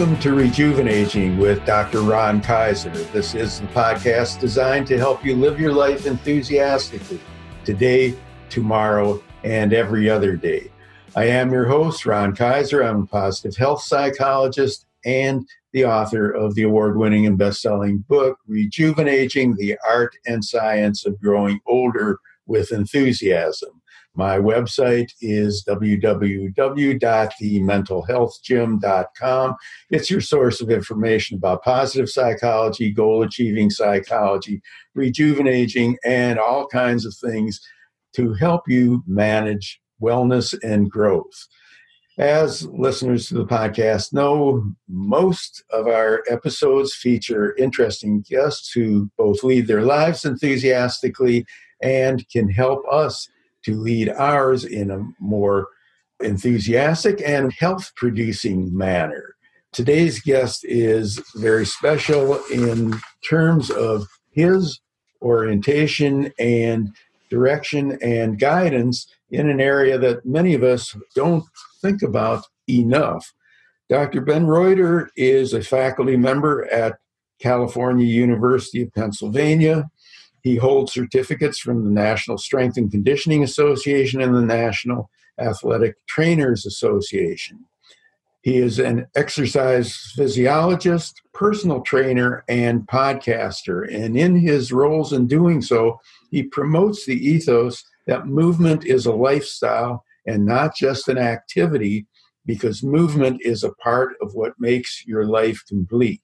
Welcome to Rejuvenating with Dr. Ron Kaiser. This is the podcast designed to help you live your life enthusiastically today, tomorrow, and every other day. I am your host, Ron Kaiser. I'm a positive health psychologist and the author of the award winning and best selling book, Rejuvenating the Art and Science of Growing Older with Enthusiasm. My website is www.thementalhealthgym.com. It's your source of information about positive psychology, goal achieving psychology, rejuvenating, and all kinds of things to help you manage wellness and growth. As listeners to the podcast know, most of our episodes feature interesting guests who both lead their lives enthusiastically and can help us to lead ours in a more enthusiastic and health producing manner. Today's guest is very special in terms of his orientation and direction and guidance in an area that many of us don't think about enough. Dr. Ben Reuter is a faculty member at California University of Pennsylvania. He holds certificates from the National Strength and Conditioning Association and the National Athletic Trainers Association. He is an exercise physiologist, personal trainer, and podcaster. And in his roles in doing so, he promotes the ethos that movement is a lifestyle and not just an activity, because movement is a part of what makes your life complete.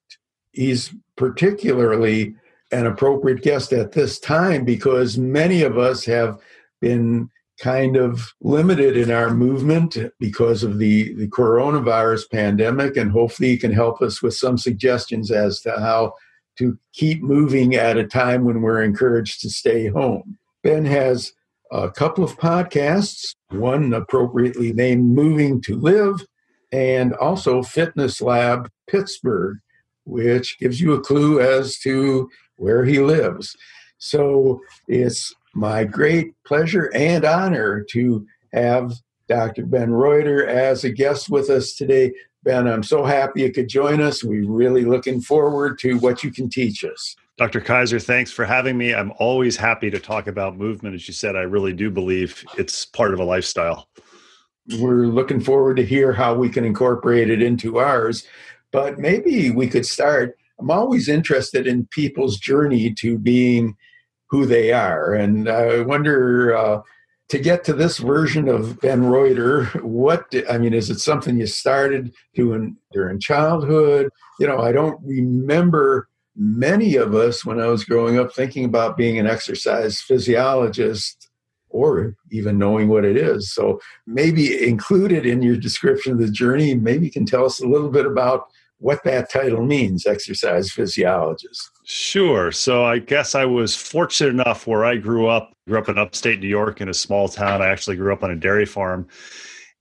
He's particularly an appropriate guest at this time because many of us have been kind of limited in our movement because of the, the coronavirus pandemic, and hopefully you can help us with some suggestions as to how to keep moving at a time when we're encouraged to stay home. Ben has a couple of podcasts, one appropriately named Moving to Live, and also Fitness Lab Pittsburgh, which gives you a clue as to where he lives. So it's my great pleasure and honor to have Dr. Ben Reuter as a guest with us today. Ben, I'm so happy you could join us. We're really looking forward to what you can teach us. Dr. Kaiser, thanks for having me. I'm always happy to talk about movement. As you said, I really do believe it's part of a lifestyle. We're looking forward to hear how we can incorporate it into ours. But maybe we could start I'm always interested in people's journey to being who they are. And I wonder uh, to get to this version of Ben Reuter, what, I mean, is it something you started doing during childhood? You know, I don't remember many of us when I was growing up thinking about being an exercise physiologist or even knowing what it is. So maybe included in your description of the journey, maybe you can tell us a little bit about what that title means, exercise physiologist. Sure. So I guess I was fortunate enough where I grew up, grew up in upstate New York in a small town. I actually grew up on a dairy farm.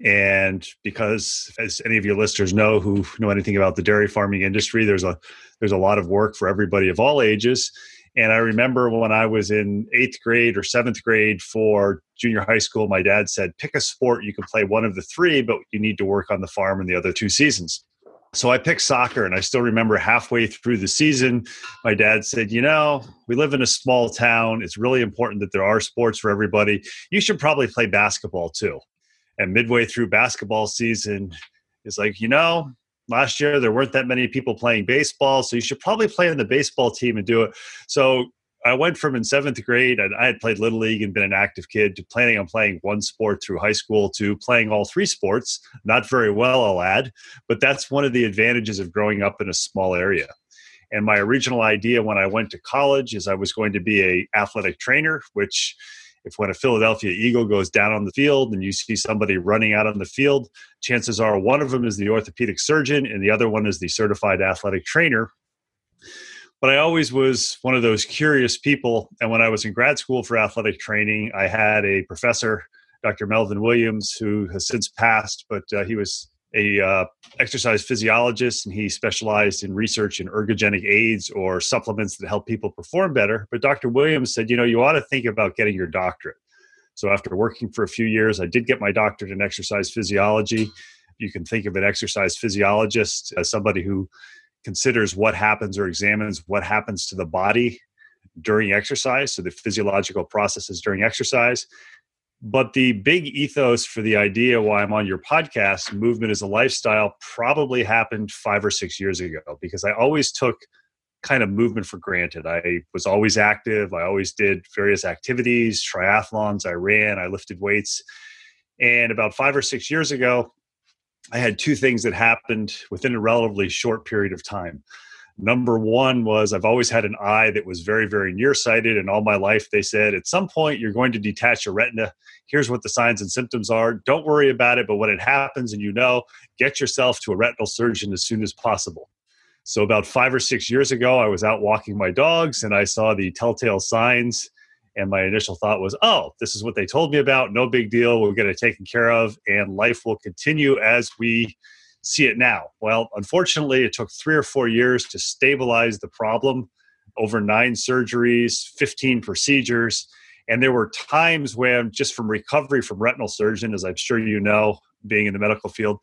And because as any of your listeners know who know anything about the dairy farming industry, there's a there's a lot of work for everybody of all ages. And I remember when I was in eighth grade or seventh grade for junior high school, my dad said, pick a sport. You can play one of the three, but you need to work on the farm in the other two seasons. So I picked soccer, and I still remember halfway through the season, my dad said, You know, we live in a small town. It's really important that there are sports for everybody. You should probably play basketball too. And midway through basketball season, it's like, You know, last year there weren't that many people playing baseball, so you should probably play in the baseball team and do it. So I went from in seventh grade, and I had played Little League and been an active kid, to planning on playing one sport through high school to playing all three sports. Not very well, I'll add, but that's one of the advantages of growing up in a small area. And my original idea when I went to college is I was going to be a athletic trainer, which if when a Philadelphia Eagle goes down on the field and you see somebody running out on the field, chances are one of them is the orthopedic surgeon and the other one is the certified athletic trainer but I always was one of those curious people. And when I was in grad school for athletic training, I had a professor, Dr. Melvin Williams, who has since passed, but uh, he was a uh, exercise physiologist and he specialized in research in ergogenic aids or supplements that help people perform better. But Dr. Williams said, you know, you ought to think about getting your doctorate. So after working for a few years, I did get my doctorate in exercise physiology. You can think of an exercise physiologist as somebody who considers what happens or examines what happens to the body during exercise, so the physiological processes during exercise. But the big ethos for the idea why I'm on your podcast, Movement is a Lifestyle, probably happened five or six years ago because I always took kind of movement for granted. I was always active. I always did various activities, triathlons. I ran, I lifted weights. And about five or six years ago, I had two things that happened within a relatively short period of time. Number one was I've always had an eye that was very, very nearsighted, and all my life they said at some point you're going to detach your retina. Here's what the signs and symptoms are. Don't worry about it, but when it happens and you know, get yourself to a retinal surgeon as soon as possible. So, about five or six years ago, I was out walking my dogs and I saw the telltale signs. And my initial thought was, oh, this is what they told me about. No big deal. We'll get it taken care of, and life will continue as we see it now. Well, unfortunately, it took three or four years to stabilize the problem over nine surgeries, 15 procedures. And there were times when, just from recovery from retinal surgeon, as I'm sure you know, being in the medical field,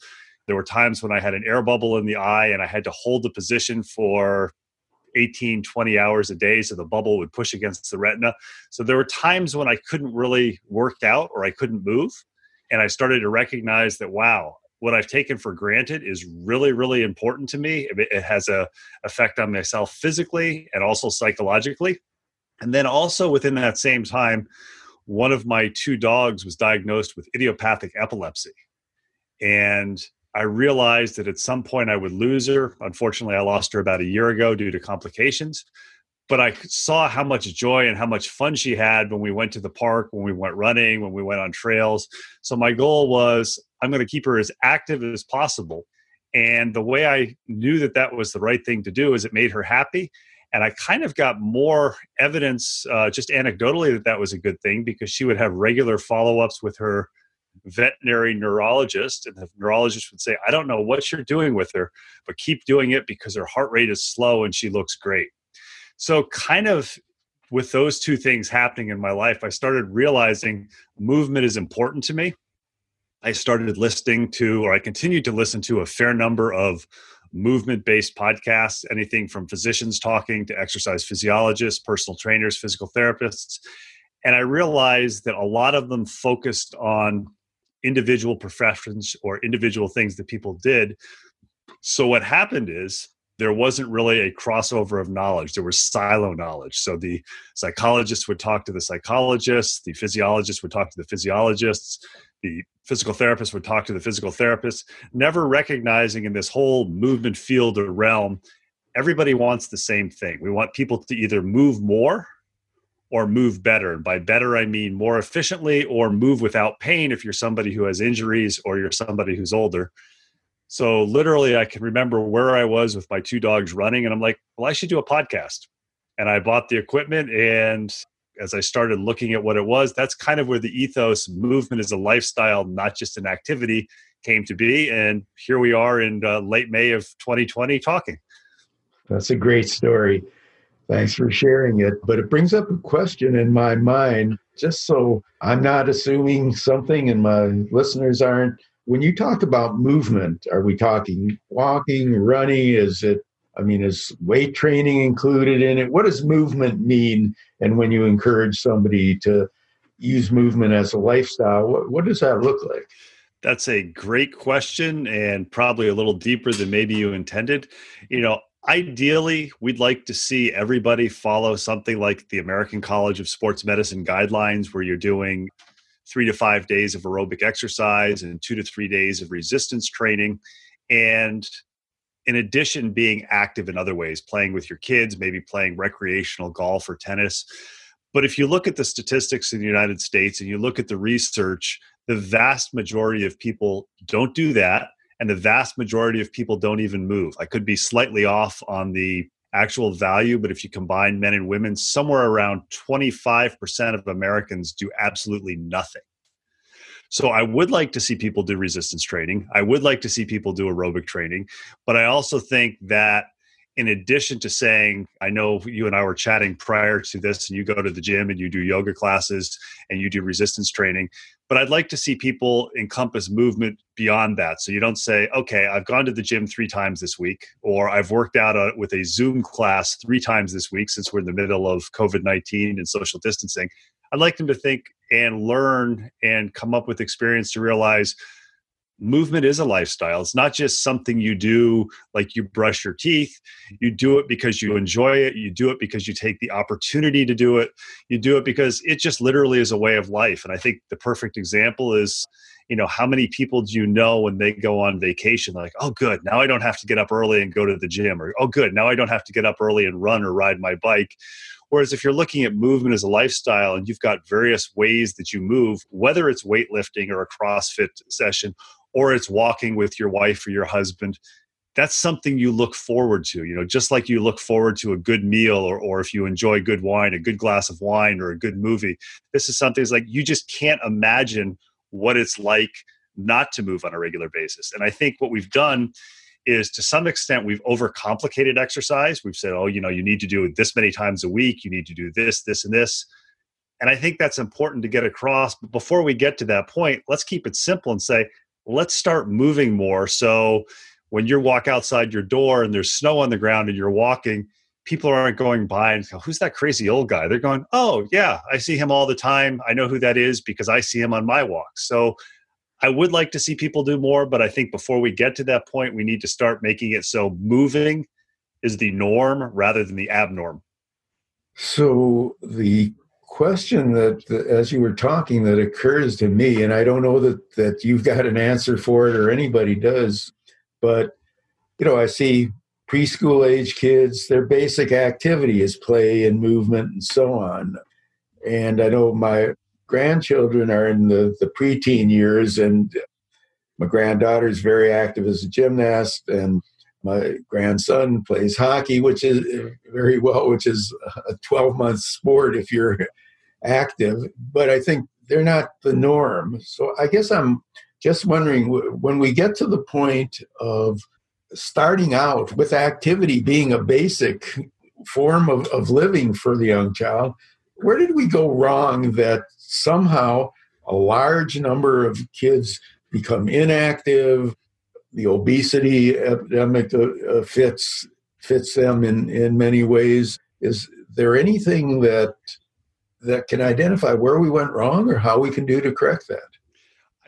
there were times when I had an air bubble in the eye and I had to hold the position for 18, 20 hours a day so the bubble would push against the retina. So there were times when I couldn't really work out or I couldn't move. And I started to recognize that, wow, what I've taken for granted is really, really important to me. It has a effect on myself physically and also psychologically. And then also within that same time, one of my two dogs was diagnosed with idiopathic epilepsy. And I realized that at some point I would lose her. Unfortunately, I lost her about a year ago due to complications. But I saw how much joy and how much fun she had when we went to the park, when we went running, when we went on trails. So my goal was I'm going to keep her as active as possible. And the way I knew that that was the right thing to do is it made her happy. And I kind of got more evidence, uh, just anecdotally, that that was a good thing because she would have regular follow ups with her veterinary neurologist and the neurologist would say i don't know what you're doing with her but keep doing it because her heart rate is slow and she looks great. So kind of with those two things happening in my life i started realizing movement is important to me. I started listening to or i continued to listen to a fair number of movement based podcasts anything from physicians talking to exercise physiologists personal trainers physical therapists. And I realized that a lot of them focused on individual professions or individual things that people did. So what happened is there wasn't really a crossover of knowledge. There was silo knowledge. So the psychologists would talk to the psychologists, the physiologists would talk to the physiologists, the physical therapist would talk to the physical therapists, never recognizing in this whole movement field or realm, everybody wants the same thing. We want people to either move more or move better. By better, I mean more efficiently or move without pain if you're somebody who has injuries or you're somebody who's older. So literally, I can remember where I was with my two dogs running, and I'm like, well, I should do a podcast. And I bought the equipment. And as I started looking at what it was, that's kind of where the ethos movement is a lifestyle, not just an activity, came to be. And here we are in uh, late May of 2020 talking. That's a great story. Thanks for sharing it. But it brings up a question in my mind, just so I'm not assuming something and my listeners aren't. When you talk about movement, are we talking walking, running? Is it, I mean, is weight training included in it? What does movement mean? And when you encourage somebody to use movement as a lifestyle, what, what does that look like? That's a great question and probably a little deeper than maybe you intended. You know, ideally we'd like to see everybody follow something like the american college of sports medicine guidelines where you're doing three to five days of aerobic exercise and two to three days of resistance training. And in addition being active in other ways playing with your kids maybe playing recreational golf or tennis. But if you look at the statistics in the united states and you look at the research the vast majority of people don't do that and the vast majority of people don't even move. I could be slightly off on the actual value, but if you combine men and women, somewhere around 25% of Americans do absolutely nothing. So I would like to see people do resistance training. I would like to see people do aerobic training, but I also think that in addition to saying, I know you and I were chatting prior to this, and you go to the gym and you do yoga classes and you do resistance training. But I'd like to see people encompass movement beyond that. So you don't say, okay, I've gone to the gym three times this week, or I've worked out a, with a Zoom class three times this week since we're in the middle of COVID 19 and social distancing. I'd like them to think and learn and come up with experience to realize movement is a lifestyle. It's not just something you do like you brush your teeth. You do it because you enjoy it. You do it because you take the opportunity to do it. You do it because it just literally is a way of life. And I think the perfect example is, you know, how many people do you know when they go on vacation? They're Like, oh, good, now I don't have to get up early and go to the gym, or oh, good, now I don't have to get up early and run or ride my bike. Whereas if you're looking at movement as a lifestyle and you've got various ways that you move, whether it's weightlifting or a CrossFit session or it's walking with your wife or your husband that's something you look forward to you know just like you look forward to a good meal or, or if you enjoy good wine a good glass of wine or a good movie. This is something that's like you just can't imagine what it's like not to move on a regular basis. And i think what we've done is to some extent we've overcomplicated exercise. We've said oh you know you need to do it this many times a week. You need to do this this and this. And i think that's important to get across. But before we get to that point let's keep it simple and say let's start moving more. So when you walk outside your door and there's snow on the ground and you're walking, people aren't going by and go, who's that crazy old guy? They're going, oh, yeah, I see him all the time. I know who that is because I see him on my walks. So I would like to see people do more, but I think before we get to that point, we need to start making it so moving is the norm rather than the abnorm. So the question that, as you were talking, that occurs to me, and I don't know that that you've got an answer for it or anybody does, but you know, I see preschool age kids. Their basic activity is play and movement and so on. And I know my grandchildren are in the the preteen years, and my granddaughter is very active as a gymnast, and my grandson plays hockey, which is very well, which is a 12 month sport if you're active, but I think they're not the norm. So I guess I'm just wondering when we get to the point of starting out with activity being a basic form of, of living for the young child, where did we go wrong that somehow a large number of kids become inactive? The obesity epidemic uh, fits fits them in, in many ways. Is there anything that that can identify where we went wrong or how we can do to correct that?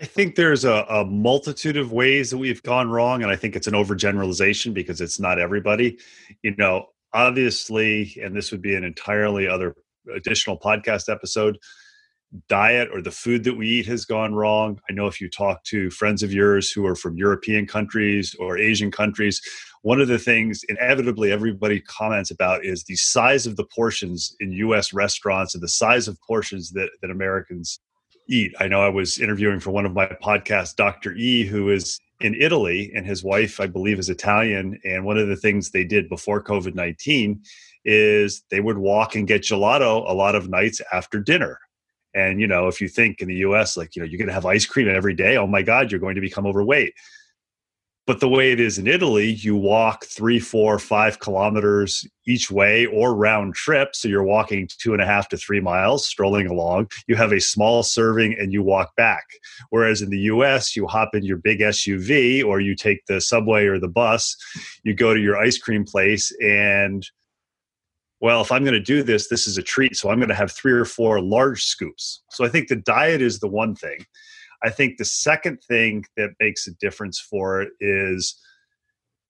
I think there's a, a, multitude of ways that we've gone wrong, and I think it's an overgeneralization because it's not everybody. You know, obviously, and this would be an entirely other additional podcast episode. Diet or the food that we eat has gone wrong. I know if you talk to friends of yours who are from European countries or Asian countries, one of the things inevitably everybody comments about is the size of the portions in US restaurants and the size of portions that, that Americans eat. I know I was interviewing for one of my podcasts Dr. E, who is in Italy, and his wife, I believe, is Italian. And one of the things they did before COVID 19 is they would walk and get gelato a lot of nights after dinner. And, you know, if you think in the US, like, you know, you're going to have ice cream every day, oh my God, you're going to become overweight. But the way it is in Italy, you walk three, four, five kilometers each way or round trip. So you're walking two and a half to three miles, strolling along. You have a small serving and you walk back. Whereas in the US, you hop in your big SUV or you take the subway or the bus, you go to your ice cream place and well, if I'm going to do this, this is a treat. So I'm going to have three or four large scoops. So I think the diet is the one thing. I think the second thing that makes a difference for it is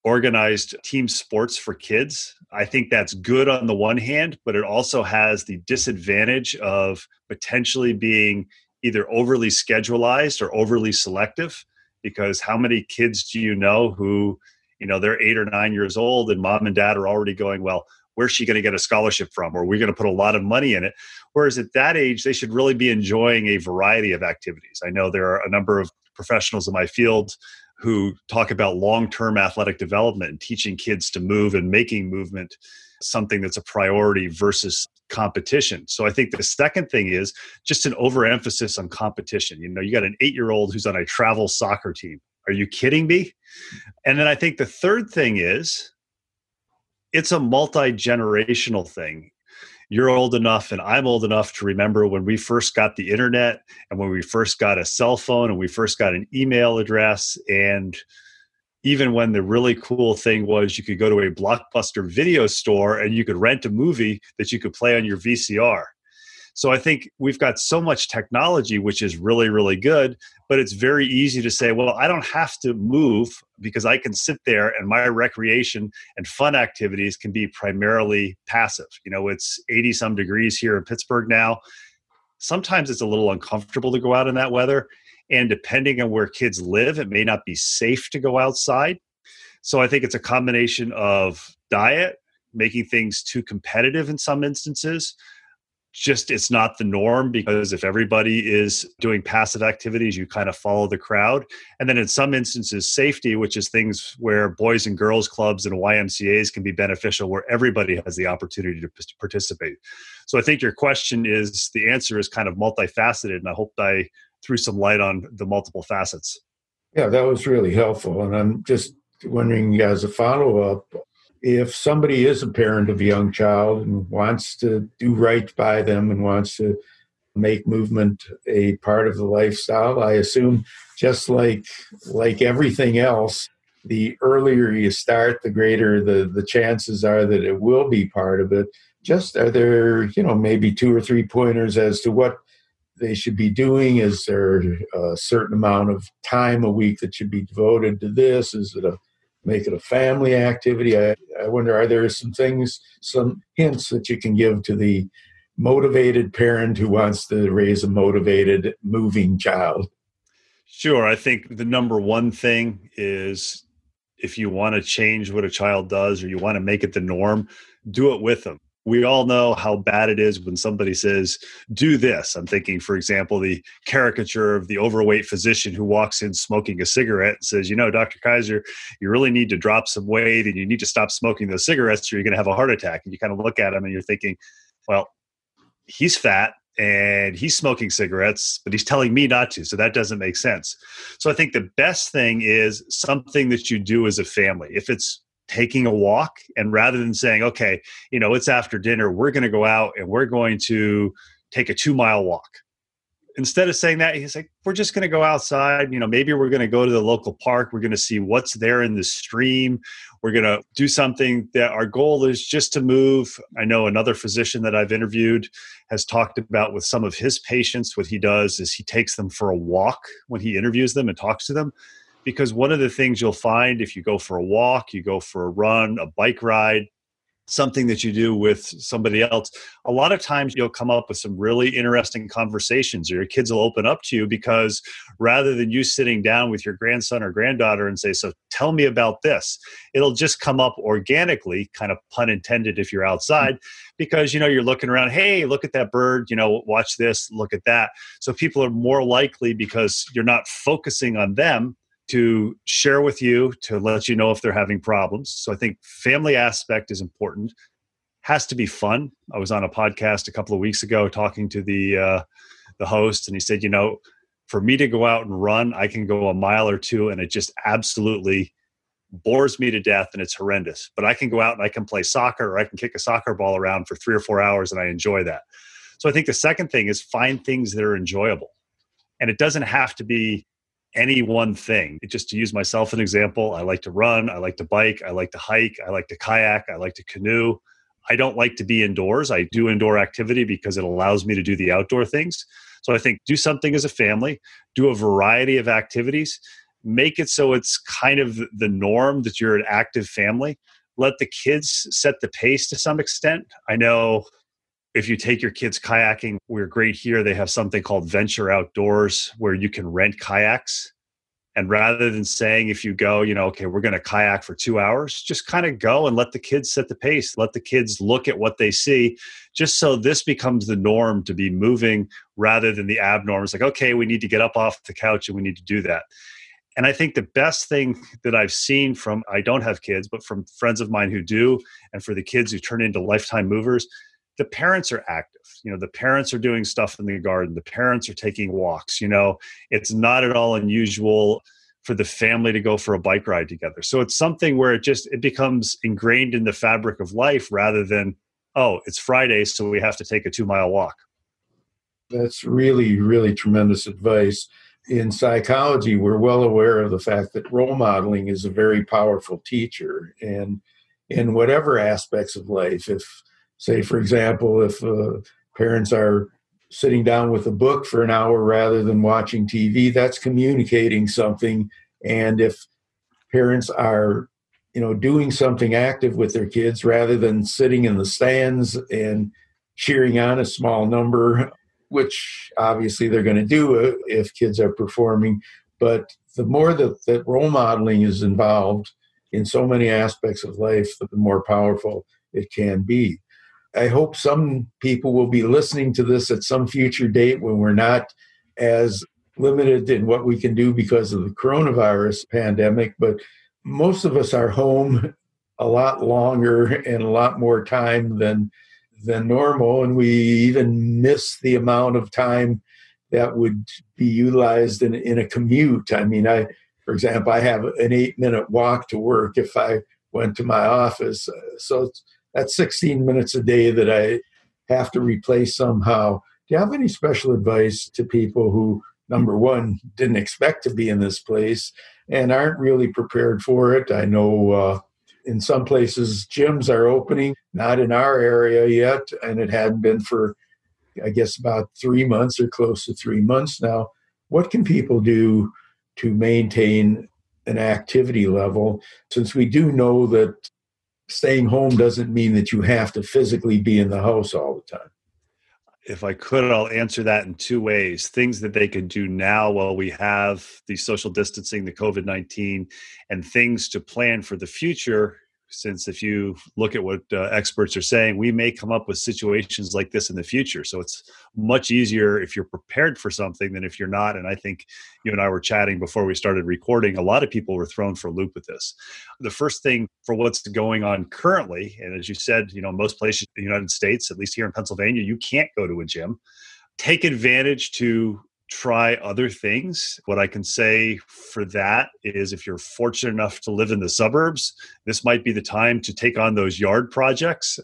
organized team sports for kids. I think that's good on the one hand, but it also has the disadvantage of potentially being either overly schedulized or overly selective because how many kids do you know who you know they're 8 or 9 years old and mom and dad are already going well where's she going to get a scholarship from or we're going to put a lot of money in it whereas at that age they should really be enjoying a variety of activities i know there are a number of professionals in my field who talk about long-term athletic development and teaching kids to move and making movement something that's a priority versus competition. So I think the second thing is just an overemphasis on competition. You know, you got an 8-year-old who's on a travel soccer team. Are you kidding me? And then I think the third thing is it's a multi generational thing. You're old enough, and I'm old enough to remember when we first got the internet and when we first got a cell phone and we first got an email address. And even when the really cool thing was you could go to a blockbuster video store and you could rent a movie that you could play on your VCR. So I think we've got so much technology, which is really, really good, but it's very easy to say, well, I don't have to move because I can sit there and my recreation and fun activities can be primarily passive. You know, it's 80 some degrees here in Pittsburgh now. Sometimes it's a little uncomfortable to go out in that weather. And depending on where kids live, it may not be safe to go outside. So I think it's a combination of diet, making things too competitive in some instances, just it's not the norm because if everybody is doing passive activities you kind of follow the crowd. And then in some instances safety which is things where boys and girls clubs and ymcas can be beneficial where everybody has the opportunity to participate. So i think your question is the answer is kind of multifaceted and i hope i threw some light on the multiple facets. Yeah that was really helpful and i'm just wondering as a follow-up if somebody is a parent of a young child and wants to do right by them and wants to make movement a part of the lifestyle i assume just like like everything else the earlier you start the greater the the chances are that it will be part of it. Just are there you know maybe two or three pointers as to what they should be doing? Is there a certain amount of time a week that should be devoted to this? Is it a make it a family activity. I, I wonder, are there some things, some hints that you can give to the motivated parent who wants to raise a motivated, moving child? Sure. I think the number one thing is if you want to change what a child does or you want to make it the norm, do it with them we all know how bad it is when somebody says, do this. I'm thinking, for example, the caricature of the overweight physician who walks in smoking a cigarette and says, you know, Dr. Kaiser, you really need to drop some weight and you need to stop smoking those cigarettes or you're going to have a heart attack. And you kind of look at him and you're thinking, well, he's fat and he's smoking cigarettes, but he's telling me not to. So that doesn't make sense. So I think the best thing is something that you do as a family. If it's taking a walk and rather than saying okay you know it's after dinner we're going to go out and we're going to take a two mile walk. Instead of saying that he's like we're just going to go outside you know maybe we're going to go to the local park we're going to see what's there in the stream we're going to do something that our goal is just to move. I know another physician that i've interviewed has talked about with some of his patients what he does is he takes them for a walk when he interviews them and talks to them because one of the things you'll find if you go for a walk, you go for a run, a bike ride, something that you do with somebody else, a lot of times you'll come up with some really interesting conversations or your kids will open up to you because rather than you sitting down with your grandson or granddaughter and say, So tell me about this, it'll just come up organically, kind of pun intended if you're outside, because you know you're looking around, hey, look at that bird, you know, watch this, look at that. So people are more likely because you're not focusing on them to share with you to let you know if they're having problems. So I think family aspect is important. Has to be fun. I was on a podcast a couple of weeks ago talking to the uh, the host, and he said, you know, for me to go out and run, I can go a mile or two, and it just absolutely bores me to death, and it's horrendous. But I can go out and I can play soccer, or I can kick a soccer ball around for three or four hours, and I enjoy that. So I think the second thing is find things that are enjoyable, and it doesn't have to be any one thing. Just to use myself an example, I like to run, I like to bike, I like to hike, I like to kayak, I like to canoe. I don't like to be indoors. I do indoor activity because it allows me to do the outdoor things. So I think do something as a family, do a variety of activities, make it so it's kind of the norm that you're an active family. Let the kids set the pace to some extent. I know if you take your kids kayaking, we're great here. They have something called Venture Outdoors where you can rent kayaks. And rather than saying, if you go, you know, okay, we're going to kayak for two hours, just kind of go and let the kids set the pace. Let the kids look at what they see, just so this becomes the norm to be moving rather than the abnorm. It's like, okay, we need to get up off the couch and we need to do that. And I think the best thing that I've seen from, I don't have kids, but from friends of mine who do, and for the kids who turn into lifetime movers, the parents are active you know the parents are doing stuff in the garden the parents are taking walks you know it's not at all unusual for the family to go for a bike ride together. So it's something where it just it becomes ingrained in the fabric of life rather than oh, it's Friday so we have to take a 2-mile walk. That's really really tremendous advice. In psychology, we're well aware of the fact that role modeling is a very powerful teacher and in whatever aspects of life if say for example if uh, parents are sitting down with a book for an hour rather than watching TV, that's communicating something. And if parents are, you know, doing something active with their kids rather than sitting in the stands and cheering on a small number, which obviously they're going to do if kids are performing. But the more that, that role modeling is involved in so many aspects of life, the more powerful it can be. I hope some people will be listening to this at some future date when we're not as limited in what we can do because of the coronavirus pandemic. But most of us are home a lot longer and a lot more time than than normal, and we even miss the amount of time that would be utilized in, in a commute. I mean, I, for example, I have an eight minute walk to work if I went to my office. Uh, so that's 16 minutes a day that I have to replace somehow. Do you have any special advice to people who, number one, didn't expect to be in this place and aren't really prepared for it? I know uh, in some places gyms are opening, not in our area yet, and it hadn't been for, I guess, about three months or close to three months now. What can people do to maintain an activity level since we do know that staying home doesn't mean that you have to physically be in the house all the time. If I could, I'll answer that in two ways. Things that they can do now while we have the social distancing, the COVID 19, and things to plan for the future since if you look at what uh, experts are saying we may come up with situations like this in the future. So it's much easier if you're prepared for something than if you're not. And i think you and i were chatting before we started recording a lot of people were thrown for a loop with this. The first thing for what's going on currently and as you said you know most places in the united states at least here in pennsylvania you can't go to a gym. Take advantage to try other things. What I can say for that is if you're fortunate enough to live in the suburbs, this might be the time to take on those yard projects.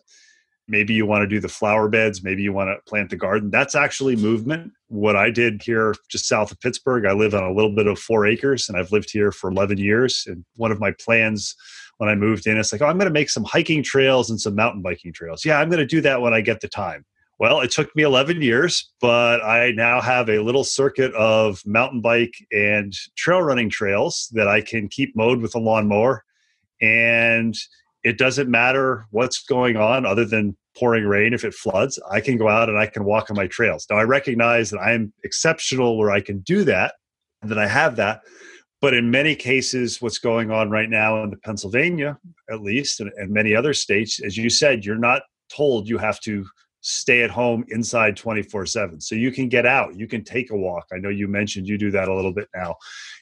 Maybe you want to do the flower beds, maybe you want to plant the garden. That's actually movement. What I did here just south of Pittsburgh, I live on a little bit of four acres and I've lived here for 11 years. And one of my plans when I moved in, it's like, oh, I'm going to make some hiking trails and some mountain biking trails. Yeah, I'm going to do that when I get the time well, it took me 11 years, but I now have a little circuit of mountain bike and trail running trails that I can keep mowed with a lawnmower. And it doesn't matter what's going on other than pouring rain if it floods. I can go out and I can walk on my trails. Now, I recognize that I'm exceptional where I can do that, that I have that. But in many cases, what's going on right now in the Pennsylvania, at least, and, and many other states, as you said, you're not told you have to stay at home inside 24 7 so you can get out you can take a walk. I know you mentioned you do that a little bit now.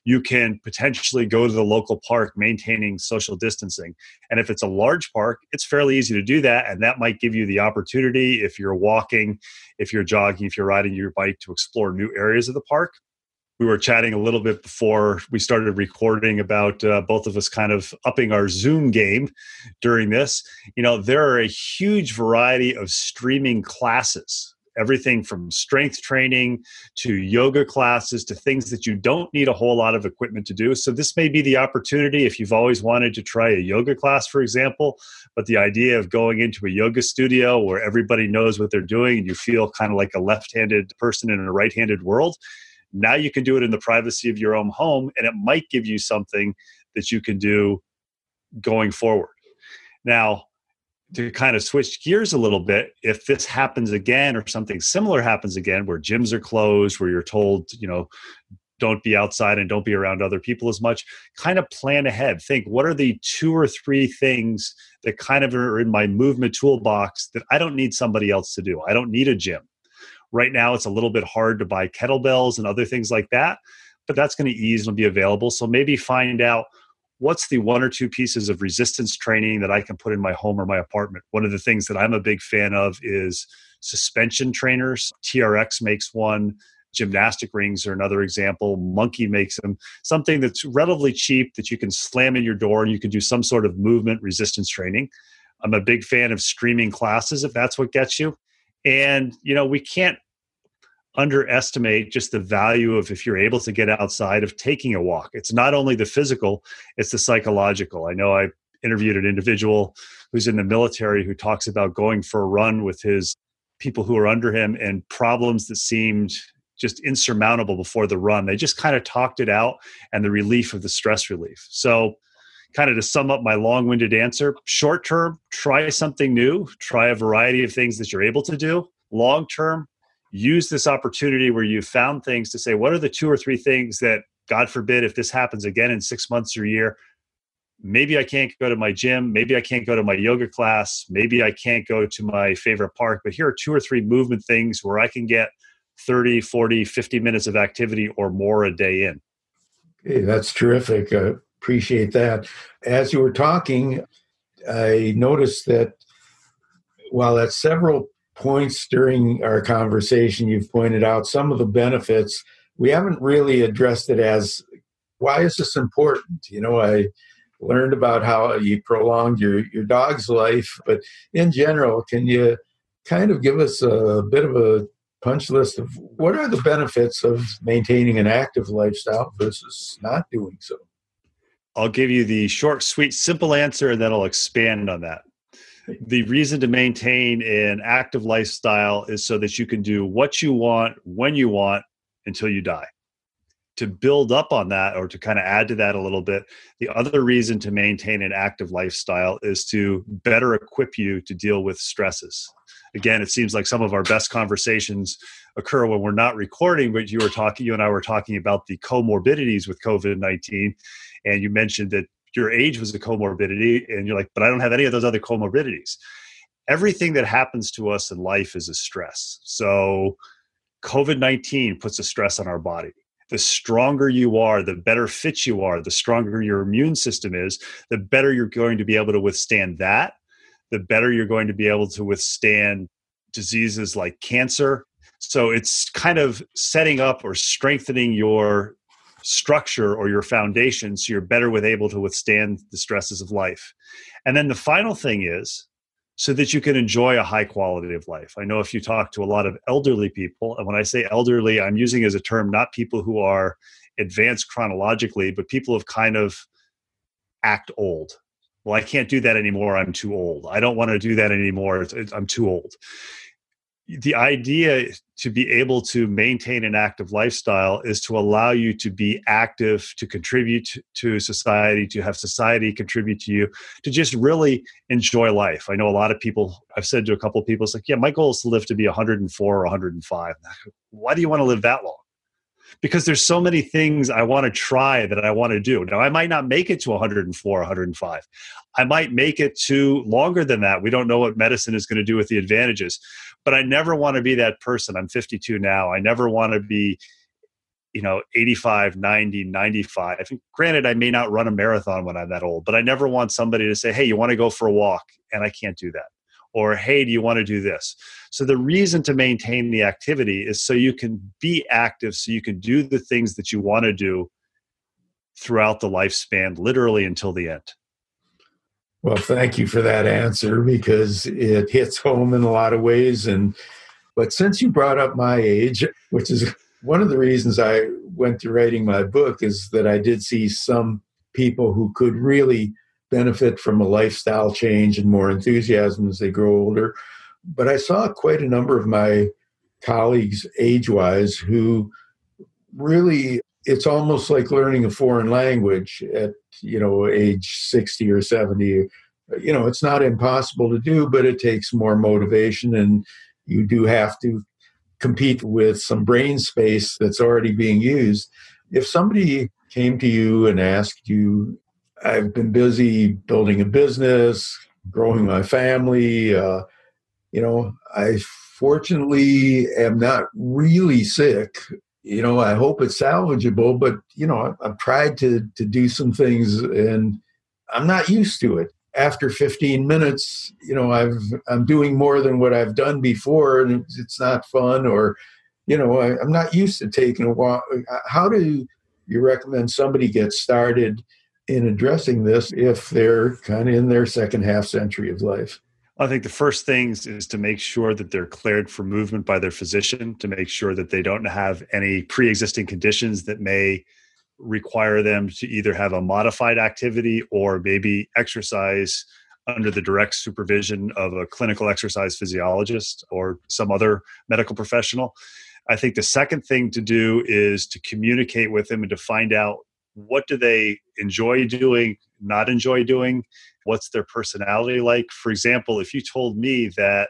You can potentially go to the local park maintaining social distancing. And if it's a large park it's fairly easy to do that and that might give you the opportunity if you're walking if you're jogging if you're riding your bike to explore new areas of the park we were chatting a little bit before we started recording about uh, both of us kind of upping our Zoom game during this. You know, there are a huge variety of streaming classes, everything from strength training to yoga classes to things that you don't need a whole lot of equipment to do. So, this may be the opportunity if you've always wanted to try a yoga class, for example, but the idea of going into a yoga studio where everybody knows what they're doing and you feel kind of like a left handed person in a right handed world now you can do it in the privacy of your own home, and it might give you something that you can do going forward. Now, to kind of switch gears a little bit, if this happens again or something similar happens again, where gyms are closed, where you're told, you know, don't be outside and don't be around other people as much, kind of plan ahead. Think what are the two or three things that kind of are in my movement toolbox that I don't need somebody else to do? I don't need a gym. Right now, it's a little bit hard to buy kettlebells and other things like that, but that's going to ease and be available. So maybe find out what's the one or two pieces of resistance training that I can put in my home or my apartment. One of the things that I'm a big fan of is suspension trainers. TRX makes one. gymnastic rings are another example. Monkey makes them. Something that's relatively cheap that you can slam in your door and you can do some sort of movement resistance training. I'm a big fan of streaming classes if that's what gets you. And, you know, we can't underestimate just the value of if you're able to get outside of taking a walk. It's not only the physical, it's the psychological. I know I interviewed an individual who's in the military who talks about going for a run with his people who are under him and problems that seemed just insurmountable before the run. They just kind of talked it out and the relief of the stress relief. So, kind of to sum up my long winded answer short term, try something new, try a variety of things that you're able to do. Long term, use this opportunity where you found things to say, what are the two or three things that, God forbid, if this happens again in six months or a year, maybe I can't go to my gym, maybe I can't go to my yoga class, maybe I can't go to my favorite park, but here are two or three movement things where I can get 30, 40, 50 minutes of activity or more a day in. Hey, that's terrific. I appreciate that. As you were talking, I noticed that while at several points during our conversation you've pointed out some of the benefits, we haven't really addressed it as why is this important? You know, I learned about how you prolonged your, your dog's life, but in general, can you kind of give us a bit of a punch list of what are the benefits of maintaining an active lifestyle versus not doing so? I'll give you the short, sweet, simple answer, and then I'll expand on that. The reason to maintain an active lifestyle is so that you can do what you want when you want until you die to build up on that or to kind of add to that a little bit the other reason to maintain an active lifestyle is to better equip you to deal with stresses again it seems like some of our best conversations occur when we're not recording but you were talking you and i were talking about the comorbidities with covid-19 and you mentioned that your age was a comorbidity and you're like but i don't have any of those other comorbidities. Everything that happens to us in life is a stress. So covid-19 puts a stress on our body. The stronger you are, the better fit you are, the stronger your immune system is, the better you're going to be able to withstand that, the better you're going to be able to withstand diseases like cancer. So it's kind of setting up or strengthening your structure or your foundation so you're better with able to withstand the stresses of life. And then the final thing is so that you can enjoy a high quality of life. I know if you talk to a lot of elderly people, and when I say elderly, I'm using as a term not people who are advanced chronologically, but people who have kind of act old. Well, I can't do that anymore. I'm too old. I don't want to do that anymore. I'm too old the idea to be able to maintain an active lifestyle is to allow you to be active, to contribute to society, to have society contribute to you, to just really enjoy life. I know a lot of people, I've said to a couple of people, it's like, yeah, my goal is to live to be 104 or 105. Why do you want to live that long? Because there's so many things I want to try that I want to do. Now, I might not make it to 104, 105. I might make it to longer than that. We don't know what medicine is going to do with the advantages but I never want to be that person. I'm 52 now. I never want to be, you know, 85, 90, 95. Granted, I may not run a marathon when I'm that old, but I never want somebody to say, hey, you want to go for a walk? And I can't do that. Or, hey, do you want to do this? So, the reason to maintain the activity is so you can be active, so you can do the things that you want to do throughout the lifespan, literally until the end. Well, thank you for that answer because it hits home in a lot of ways. And but since you brought up my age, which is one of the reasons I went to writing my book, is that I did see some people who could really benefit from a lifestyle change and more enthusiasm as they grow older. But I saw quite a number of my colleagues age wise who really it's almost like learning a foreign language at you know age 60 or 70 you know it's not impossible to do but it takes more motivation and you do have to compete with some brain space that's already being used if somebody came to you and asked you i've been busy building a business growing my family uh, you know i fortunately am not really sick you know, I hope it's salvageable, but you know, I've tried to to do some things and I'm not used to it. After 15 minutes, you know, I've I'm doing more than what I've done before, and it's not fun. Or, you know, I, am not used to taking a walk. How do you recommend somebody get started in addressing this if they're kind of in their second half century of life? I think the first things is to make sure that they're cleared for movement by their physician, to make sure that they don't have any pre existing conditions that may require them to either have a modified activity or maybe exercise under the direct supervision of a clinical exercise physiologist or some other medical professional. I think the second thing to do is to communicate with them and to find out what do they enjoy doing, not enjoy doing, what's their personality like. For example, if you told me that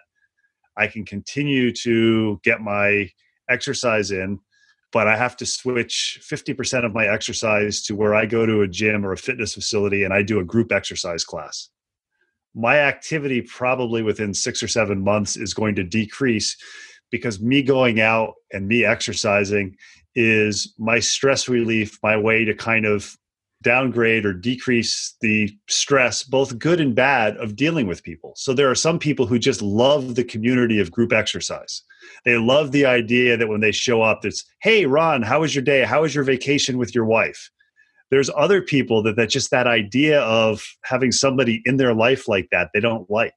I can continue to get my exercise in but I have to switch 50% of my exercise to where I go to a gym or a fitness facility and I do a group exercise class. My activity, probably within six or seven months, is going to decrease because me going out and me exercising is my stress relief, my way to kind of downgrade or decrease the stress, both good and bad, of dealing with people. So there are some people who just love the community of group exercise. They love the idea that when they show up, it's, hey, Ron, how was your day? How was your vacation with your wife? There's other people that, that just that idea of having somebody in their life like that, they don't like.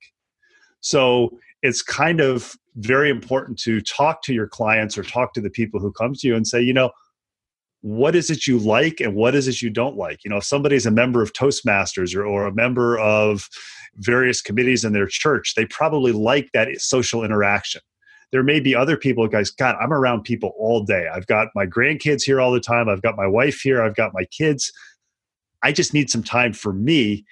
So it's kind of very important to talk to your clients or talk to the people who come to you and say, you know, what is it you like and what is it you don't like? You know, if somebody's a member of Toastmasters or, or a member of various committees in their church, they probably like that social interaction. There may be other people, guys, God, I'm around people all day. I've got my grandkids here all the time. I've got my wife here. I've got my kids. I just need some time for me.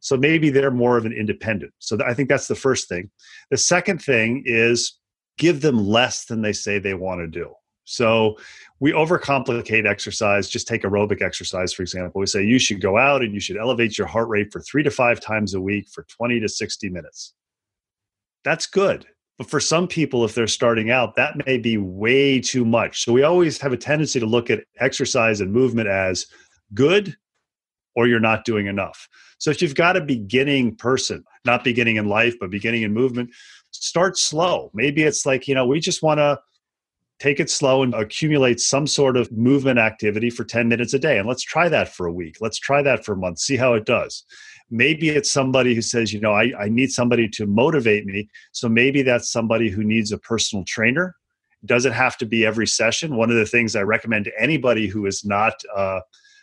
So maybe they're more of an independent. So I think that's the first thing. The second thing is give them less than they say they want to do. So we overcomplicate exercise. Just take aerobic exercise, for example. We say you should go out and you should elevate your heart rate for three to five times a week for 20 to 60 minutes. That's good. But for some people, if they're starting out, that may be way too much. So we always have a tendency to look at exercise and movement as good or you're not doing enough. So if you've got a beginning person, not beginning in life, but beginning in movement, start slow. Maybe it's like, you know, we just want to take it slow and accumulate some sort of movement activity for 10 minutes a day. And let's try that for a week. Let's try that for a month, see how it does. Maybe it's somebody who says, you know, I, I need somebody to motivate me. So maybe that's somebody who needs a personal trainer. Does it have to be every session? One of the things I recommend to anybody who is not a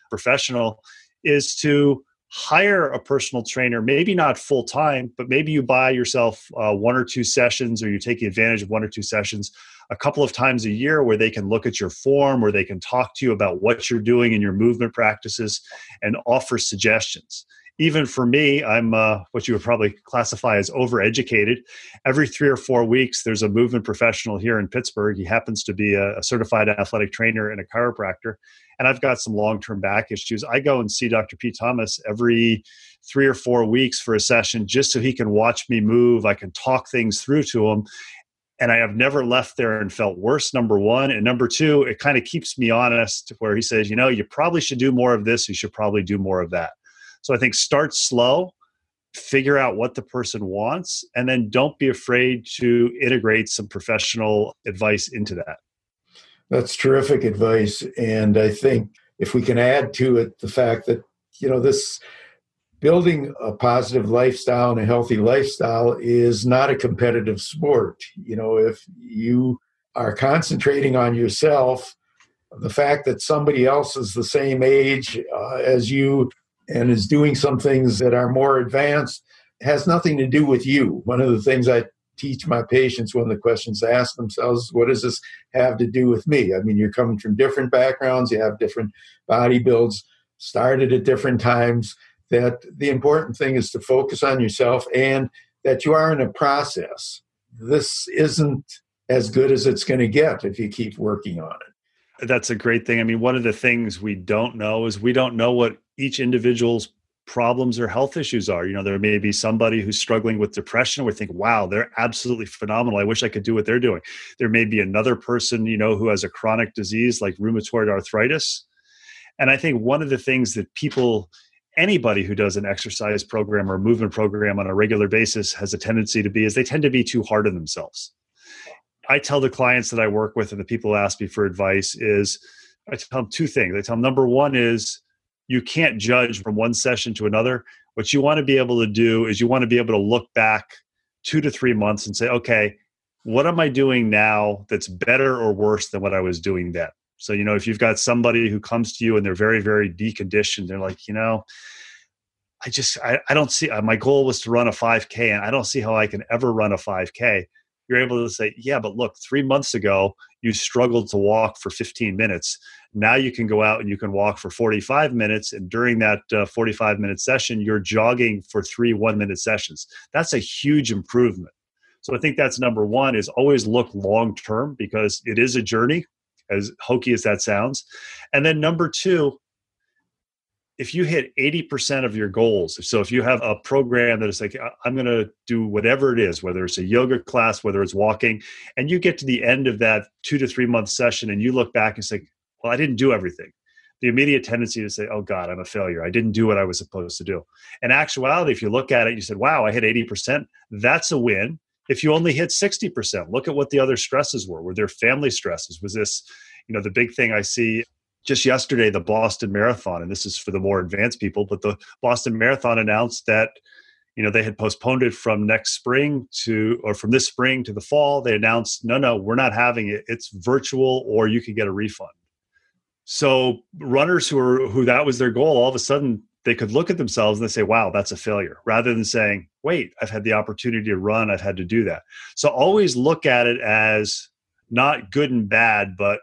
professional is to hire a personal trainer, maybe not full time, but maybe you buy yourself uh, one or two sessions or you're taking advantage of one or two sessions a couple of times a year where they can look at your form, where they can talk to you about what you're doing in your movement practices and offer suggestions. Even for me, I'm uh, what you would probably classify as overeducated. Every three or four weeks, there's a movement professional here in Pittsburgh. He happens to be a, a certified athletic trainer and a chiropractor. And I've got some long term back issues. I go and see Dr. Pete Thomas every three or four weeks for a session just so he can watch me move. I can talk things through to him and I have never left there and felt worse. Number one, and number two, it kind of keeps me honest. Where he says, you know, you probably should do more of this. You should probably do more of that. So I think start slow, figure out what the person wants, and then don't be afraid to integrate some professional advice into that. That's terrific advice, and I think if we can add to it the fact that you know this building a positive lifestyle and a healthy lifestyle is not a competitive sport. You know, if you are concentrating on yourself, the fact that somebody else is the same age uh, as you and is doing some things that are more advanced has nothing to do with you. One of the things I teach my patients when the questions they ask themselves, what does this have to do with me? I mean, you're coming from different backgrounds, you have different body builds, started at different times that the important thing is to focus on yourself and that you are in a process. This isn't as good as it's going to get if you keep working on it. That's a great thing. I mean, one of the things we don't know is we don't know what each individual's problems or health issues are. You know, there may be somebody who's struggling with depression. We think, wow, they're absolutely phenomenal. I wish I could do what they're doing. There may be another person, you know, who has a chronic disease like rheumatoid arthritis. And I think one of the things that people anybody who does an exercise program or movement program on a regular basis has a tendency to be is they tend to be too hard on themselves I tell the clients that I work with and the people who ask me for advice is I tell them two things. I tell them number one is you can't judge from one session to another. What you want to be able to do is you want to be able to look back two to three months and say, okay, what am I doing now that's better or worse than what I was doing then? So, you know, if you've got somebody who comes to you and they're very, very deconditioned, they're like, you know, I just, I, I don't see, uh, my goal was to run a 5K and I don't see how I can ever run a 5K. You're able to say, yeah, but look, three months ago, you struggled to walk for 15 minutes. Now you can go out and you can walk for 45 minutes. And during that uh, 45 minute session, you're jogging for three one minute sessions. That's a huge improvement. So I think that's number one is always look long term because it is a journey as hokey as that sounds. And then number two, if you hit 80% of your goals, so if you have a program that is like, I'm going to do whatever it is, whether it's a yoga class, whether it's walking, and you get to the end of that two to three month session and you look back and say, well, I didn't do everything. The immediate tendency to say, oh God, I'm a failure. I didn't do what I was supposed to do. In actuality, if you look at it, you said, wow, I hit 80%. That's a win if you only hit 60% look at what the other stresses were were there family stresses was this you know the big thing i see just yesterday the boston marathon and this is for the more advanced people but the boston marathon announced that you know they had postponed it from next spring to or from this spring to the fall. They announced no no we're not having it. It's virtual or you can get a refund. So runners who are who that was their goal all of a sudden they could look at themselves and they say, wow, that's a failure, rather than saying, wait, I've had the opportunity to run, I've had to do that. So always look at it as not good and bad, but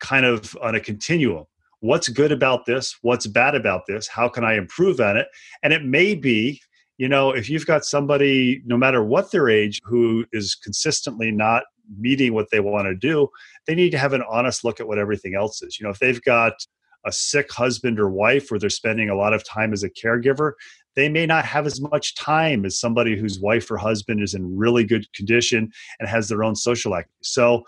kind of on a continuum. What's good about this? What's bad about this? How can I improve on it? And it may be, you know, if you've got somebody, no matter what their age, who is consistently not meeting what they want to do, they need to have an honest look at what everything else is. You know, if they've got a sick husband or wife where they're spending a lot of time as a caregiver, they may not have as much time as somebody whose wife or husband is in really good condition and has their own social activity. So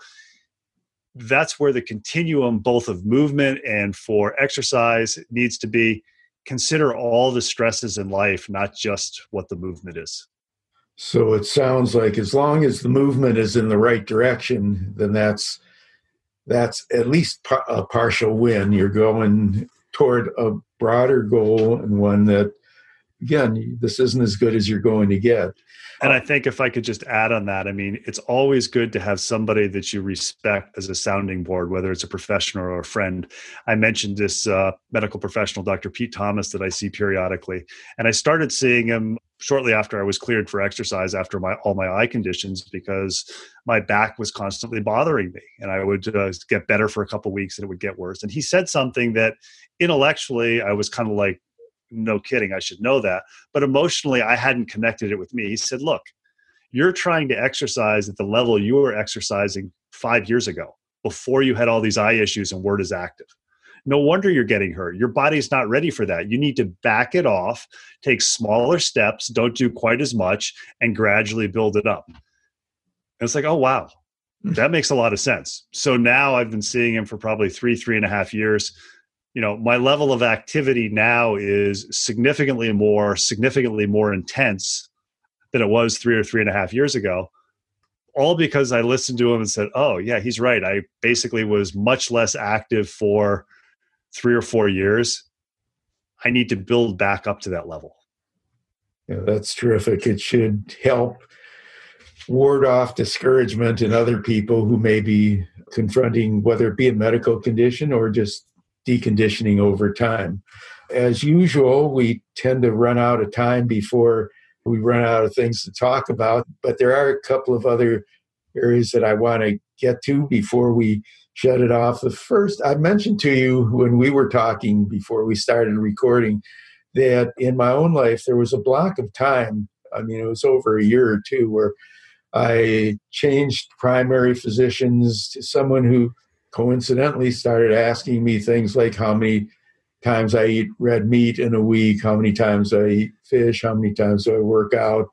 that's where the continuum, both of movement and for exercise, needs to be. Consider all the stresses in life, not just what the movement is. So it sounds like as long as the movement is in the right direction, then that's that's at least a partial win. You're going toward a broader goal and one that, again, this isn't as good as you're going to get. And I think if I could just add on that, I mean, it's always good to have somebody that you respect as a sounding board, whether it's a professional or a friend. I mentioned this uh, medical professional, Dr. Pete Thomas, that I see periodically. And I started seeing him shortly after I was cleared for exercise after my all my eye conditions because my back was constantly bothering me and I would uh, get better for a couple weeks and it would get worse and he said something that intellectually I was kind of like no kidding I should know that but emotionally I hadn't connected it with me he said look you're trying to exercise at the level you were exercising 5 years ago before you had all these eye issues and word is active no wonder you're getting hurt. Your body's not ready for that. You need to back it off, take smaller steps, don't do quite as much, and gradually build it up. And it's like, oh, wow, hmm. that makes a lot of sense. So now I've been seeing him for probably three, three and a half years. You know, my level of activity now is significantly more, significantly more intense than it was three or three and a half years ago all because I listened to him and said, "Oh, yeah, he's right. I basically was much less active for three or four years, I need to build back up to that level. Yeah, that's terrific. It should help ward off discouragement in other people who may be confronting whether it be a medical condition or just deconditioning over time. As usual, we tend to run out of time before we run out of things to talk about, but there are a couple of other areas that I want to get to before we shut it off. The first, I mentioned to you when we were talking before we started recording that in my own life, there was a block of time. I mean, it was over a year or two where I changed primary physicians to someone who coincidentally started asking me things like how many times I eat red meat in a week, how many times I eat fish, how many times do I work out,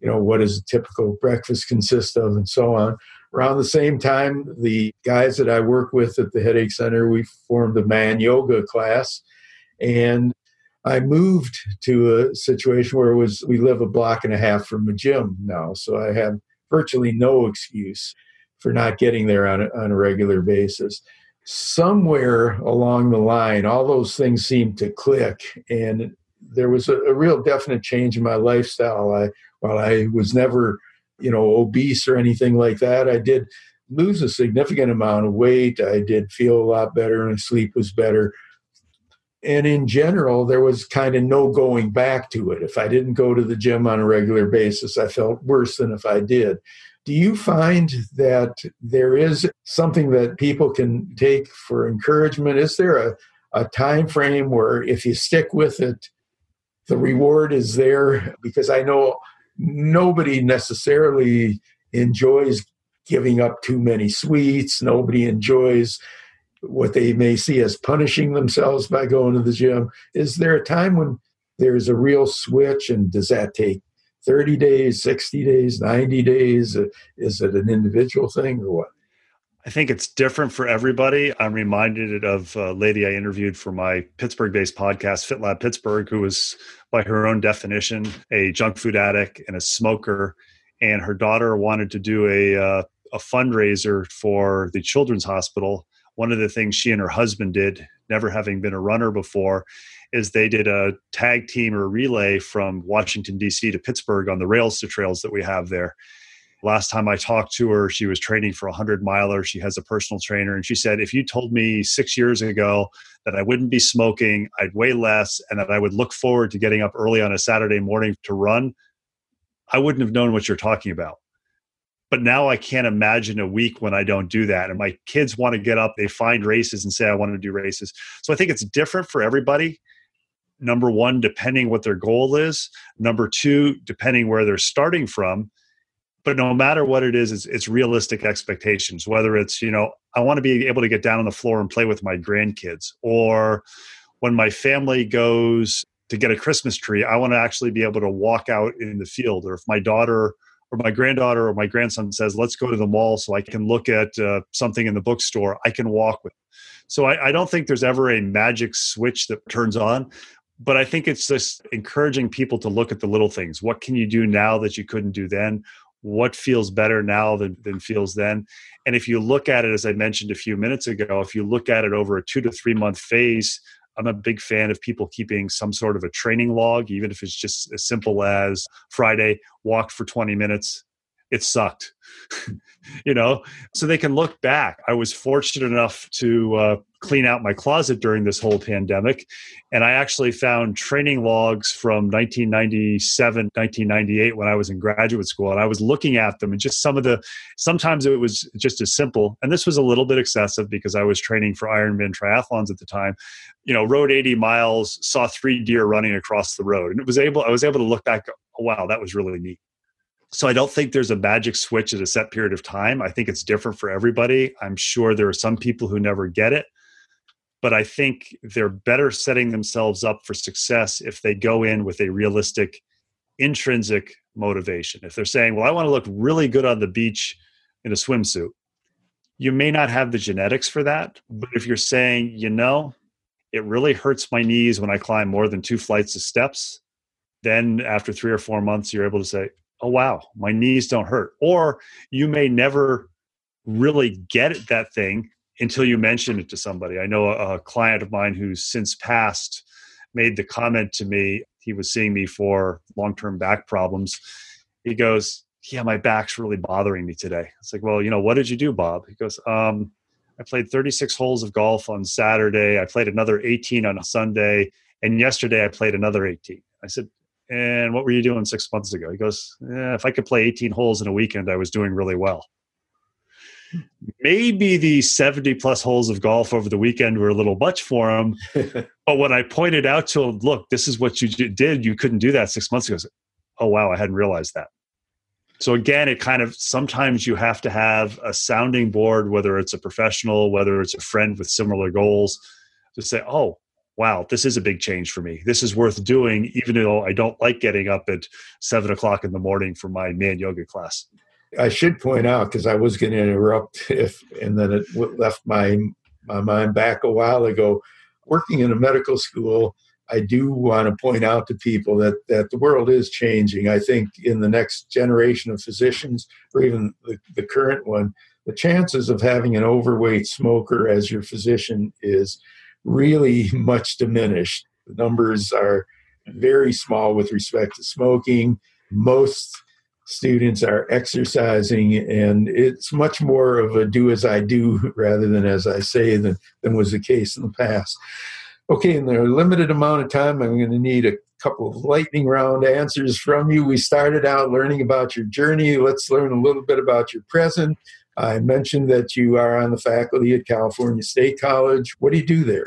you know, what does a typical breakfast consist of, and so on. Around the same time, the guys that I work with at the Headache Center, we formed a man yoga class. And I moved to a situation where was we live a block and a half from a gym now, so I have virtually no excuse. For not getting there on a, on a regular basis. Somewhere along the line, all those things seemed to click, and there was a, a real definite change in my lifestyle. I, while I was never, you know, obese or anything like that, I did lose a significant amount of weight. I did feel a lot better, and sleep was better and in general there was kind of no going back to it if i didn't go to the gym on a regular basis i felt worse than if i did do you find that there is something that people can take for encouragement? Is there a, a time frame where if you stick with it the reward is there? Because i know nobody necessarily enjoys giving up too many sweets. Nobody enjoys what they may see as punishing themselves by going to the gym. Is there a time when there's a real switch, and does that take 30 days, 60 days, 90 days? Is it an individual thing or what? I think it's different for everybody. I'm reminded of a lady I interviewed for my Pittsburgh based podcast, FitLab Pittsburgh, who was, by her own definition, a junk food addict and a smoker. And her daughter wanted to do a, uh, a fundraiser for the children's hospital one of the things she and her husband did, never having been a runner before, is they did a tag team or relay from Washington, D.C. to Pittsburgh on the rails to trails that we have there. Last time I talked to her, she was training for a 100 miler. She has a personal trainer. And she said, if you told me six years ago that I wouldn't be smoking, I'd weigh less, and that I would look forward to getting up early on a Saturday morning to run, I wouldn't have known what you're talking about but now I can't imagine a week when I don't do that. And my kids want to get up, they find races and say, I want to do races. So I think it's different for everybody. Number one, depending what their goal is. Number two, depending where they're starting from. But no matter what it is, it's, it's realistic expectations. Whether it's, you know, I want to be able to get down on the floor and play with my grandkids, or when my family goes to get a Christmas tree, I want to actually be able to walk out in the field. Or if my daughter or my granddaughter or my grandson says, let's go to the mall so I can look at uh, something in the bookstore, I can walk with. So I, I don't think there's ever a magic switch that turns on, but I think it's just encouraging people to look at the little things. What can you do now that you couldn't do then? What feels better now than, than feels then? And if you look at it, as I mentioned a few minutes ago, if you look at it over a two to three month phase, I'm a big fan of people keeping some sort of a training log, even if it's just as simple as Friday, walked for 20 minutes. It sucked. you know, so they can look back. I was fortunate enough to uh, clean out my closet during this whole pandemic, and I actually found training logs from 1997, 1998 when I was in graduate school, and I was looking at them and just some of the. Sometimes it was just as simple, and this was a little bit excessive because I was training for Ironman triathlons at the time. You know, rode 80 miles, saw three deer running across the road, and it was able. I was able to look back. Oh, wow, that was really neat. So I don't think there's a magic switch at a set period of time. I think it's different for everybody. I'm sure there are some people who never get it, but I think they're better setting themselves up for success if they go in with a realistic intrinsic motivation. If they're saying, "Well, I want to look really good on the beach in a swimsuit." You may not have the genetics for that, but if you're saying, "You know, it really hurts my knees when I climb more than two flights of steps," then after 3 or 4 months you're able to say, oh wow my knees don't hurt or you may never really get that thing until you mention it to somebody. I know a, a, client of mine who's since passed made the comment to me. He was seeing me for long-term back problems. He goes yeah my back's really bothering me today. It's like well you know what did you do bob? He goes um, i played 36 holes of golf on saturday. I played another 18 on sunday. And yesterday i played another 18 i said and what were you doing six months ago? He goes, eh, if I could play 18 holes in a weekend, I was doing really well. Maybe the 70 plus holes of golf over the weekend were a little much for him. but when I pointed out to him, look, this is what you did, you couldn't do that six months ago. oh, wow, I hadn't realized that. So again, it kind of sometimes you have to have a sounding board, whether it's a professional, whether it's a friend with similar goals, to say, oh, wow, this is a big change for me. This is worth doing, even though I don't like getting up at seven o'clock in the morning for my man yoga class. I should point out because I was going to interrupt if, and then it left my my mind back a while ago. Working in a medical school, I do want to point out to people that that the world is changing. I think in the next generation of physicians, or even the, the current one, the chances of having an overweight smoker as your physician is really much diminished. The numbers are very small with respect to smoking. Most students are exercising, and it's much more of a do as I do rather than as I say than, than was the case in the past. Okay, in the limited amount of time, I'm going to need a couple of lightning round answers from you. We started out learning about your journey. Let's learn a little bit about your present. I mentioned that you are on the faculty at California State College. What do you do there?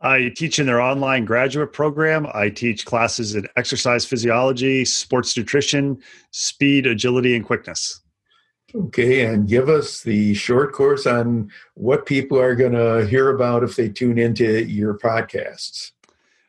I teach in their online graduate program. I teach classes in exercise physiology, sports nutrition, speed, agility, and quickness. Okay, and give us the short course on what people are going to hear about if they tune into your podcasts.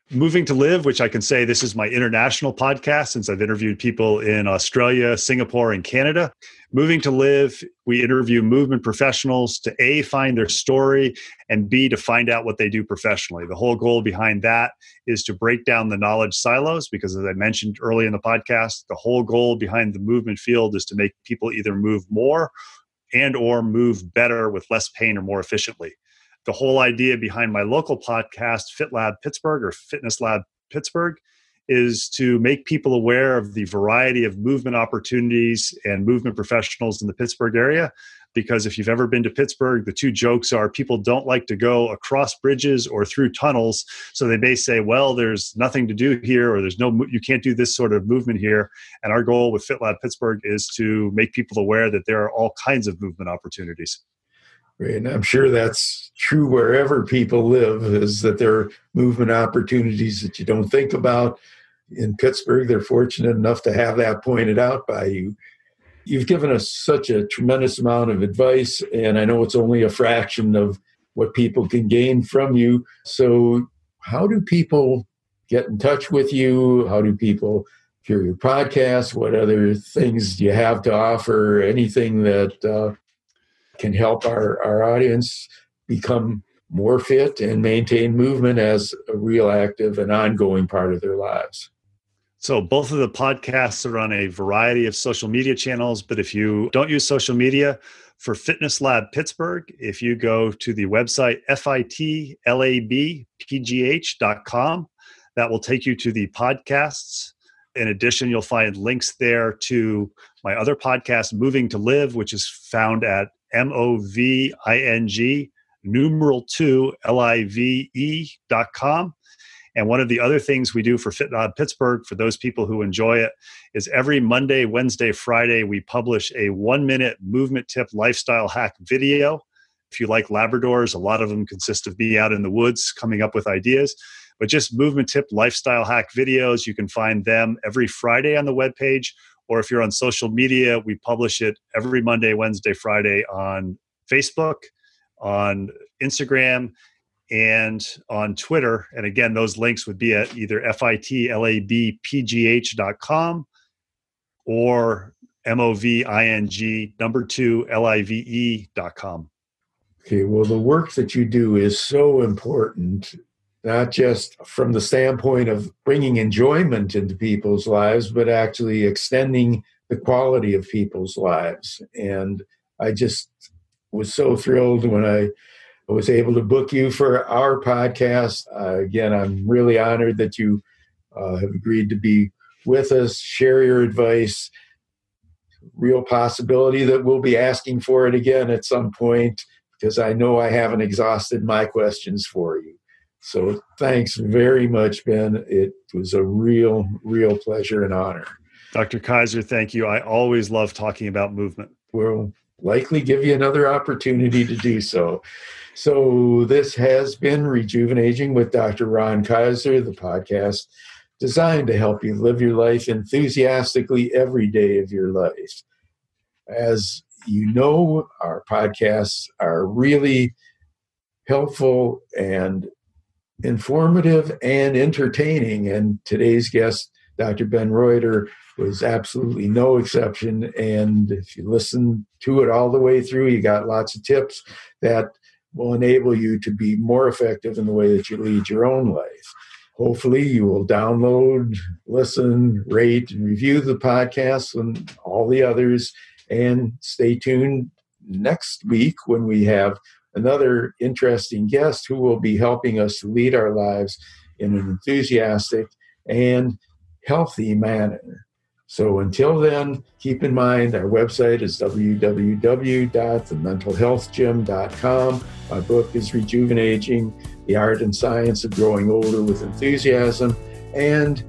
Moving to Live, which I can say this is my international podcast since I've interviewed people in Australia, Singapore, and Canada. Moving to Live, we interview movement professionals to A, find their story, and B, to find out what they do professionally. The whole goal behind that is to break down the knowledge silos because, as I mentioned early in the podcast, the whole goal behind the movement field is to make people either move more and or move better with less pain or more efficiently the whole idea behind my local podcast, Fit Lab Pittsburgh or Fitness Lab Pittsburgh, is to make people aware of the variety of movement opportunities and movement professionals in the Pittsburgh area. Because if you've ever been to Pittsburgh, the two jokes are people don't like to go across bridges or through tunnels. So they may say, well, there's nothing to do here, or there's no, you can't do this sort of movement here. And our goal with FitLab Pittsburgh is to make people aware that there are all kinds of movement opportunities. And I'm sure that's true wherever people live, is that there are movement opportunities that you don't think about. In Pittsburgh, they're fortunate enough to have that pointed out by you. You've given us such a tremendous amount of advice, and I know it's only a fraction of what people can gain from you. So, how do people get in touch with you? How do people hear your podcast? What other things do you have to offer? Anything that uh, can help our, our audience become more fit and maintain movement as a real active and ongoing part of their lives. So, both of the podcasts are on a variety of social media channels. But if you don't use social media for Fitness Lab Pittsburgh, if you go to the website fitlabpgh.com, that will take you to the podcasts. In addition, you'll find links there to my other podcast, Moving to Live, which is found at M O V I N G, numeral two, L I V E dot com. And one of the other things we do for FitLab Pittsburgh, for those people who enjoy it, is every Monday, Wednesday, Friday, we publish a one minute movement tip lifestyle hack video. If you like Labradors, a lot of them consist of me out in the woods coming up with ideas. But just movement tip lifestyle hack videos, you can find them every Friday on the webpage or if you're on social media, we publish it every Monday, Wednesday, Friday on Facebook, on Instagram, and on Twitter. And again, those links would be at either fitlabpgh.com or moving number two live dot com. Okay, well, the work that you do is so important not just from the standpoint of bringing enjoyment into people's lives, but actually extending the quality of people's lives. And I just was so thrilled when I was able to book you for our podcast. Uh, again, I'm really honored that you uh, have agreed to be with us, share your advice. Real possibility that we'll be asking for it again at some point because I know I haven't exhausted my questions for you. So thanks very much, Ben. It was a real, real pleasure and honor. Dr. Kaiser, thank you. I always love talking about movement. We'll likely give you another opportunity to do so. So this has been Rejuvenating with Dr. Ron Kaiser, the podcast designed to help you live your life enthusiastically every day of your life. As you know, our podcasts are really helpful and informative and entertaining. And today's guest, Dr. Ben Reuter, was absolutely no exception. And if you listen to it all the way through, you got lots of tips that will enable you to be more effective in the way that you lead your own life. Hopefully, you will download, listen, rate, and review the podcast and all the others. And stay tuned next week when we have another interesting guest who will be helping us lead our lives in an enthusiastic and healthy manner. So until then, keep in mind our website is www.thementalhealthgym.com. My book is Rejuvenating the Art and Science of Growing Older with Enthusiasm. And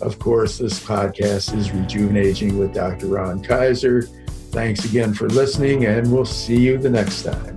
of course, this podcast is Rejuvenating with Dr. Ron Kaiser. Thanks again for listening, and we'll see you the next time.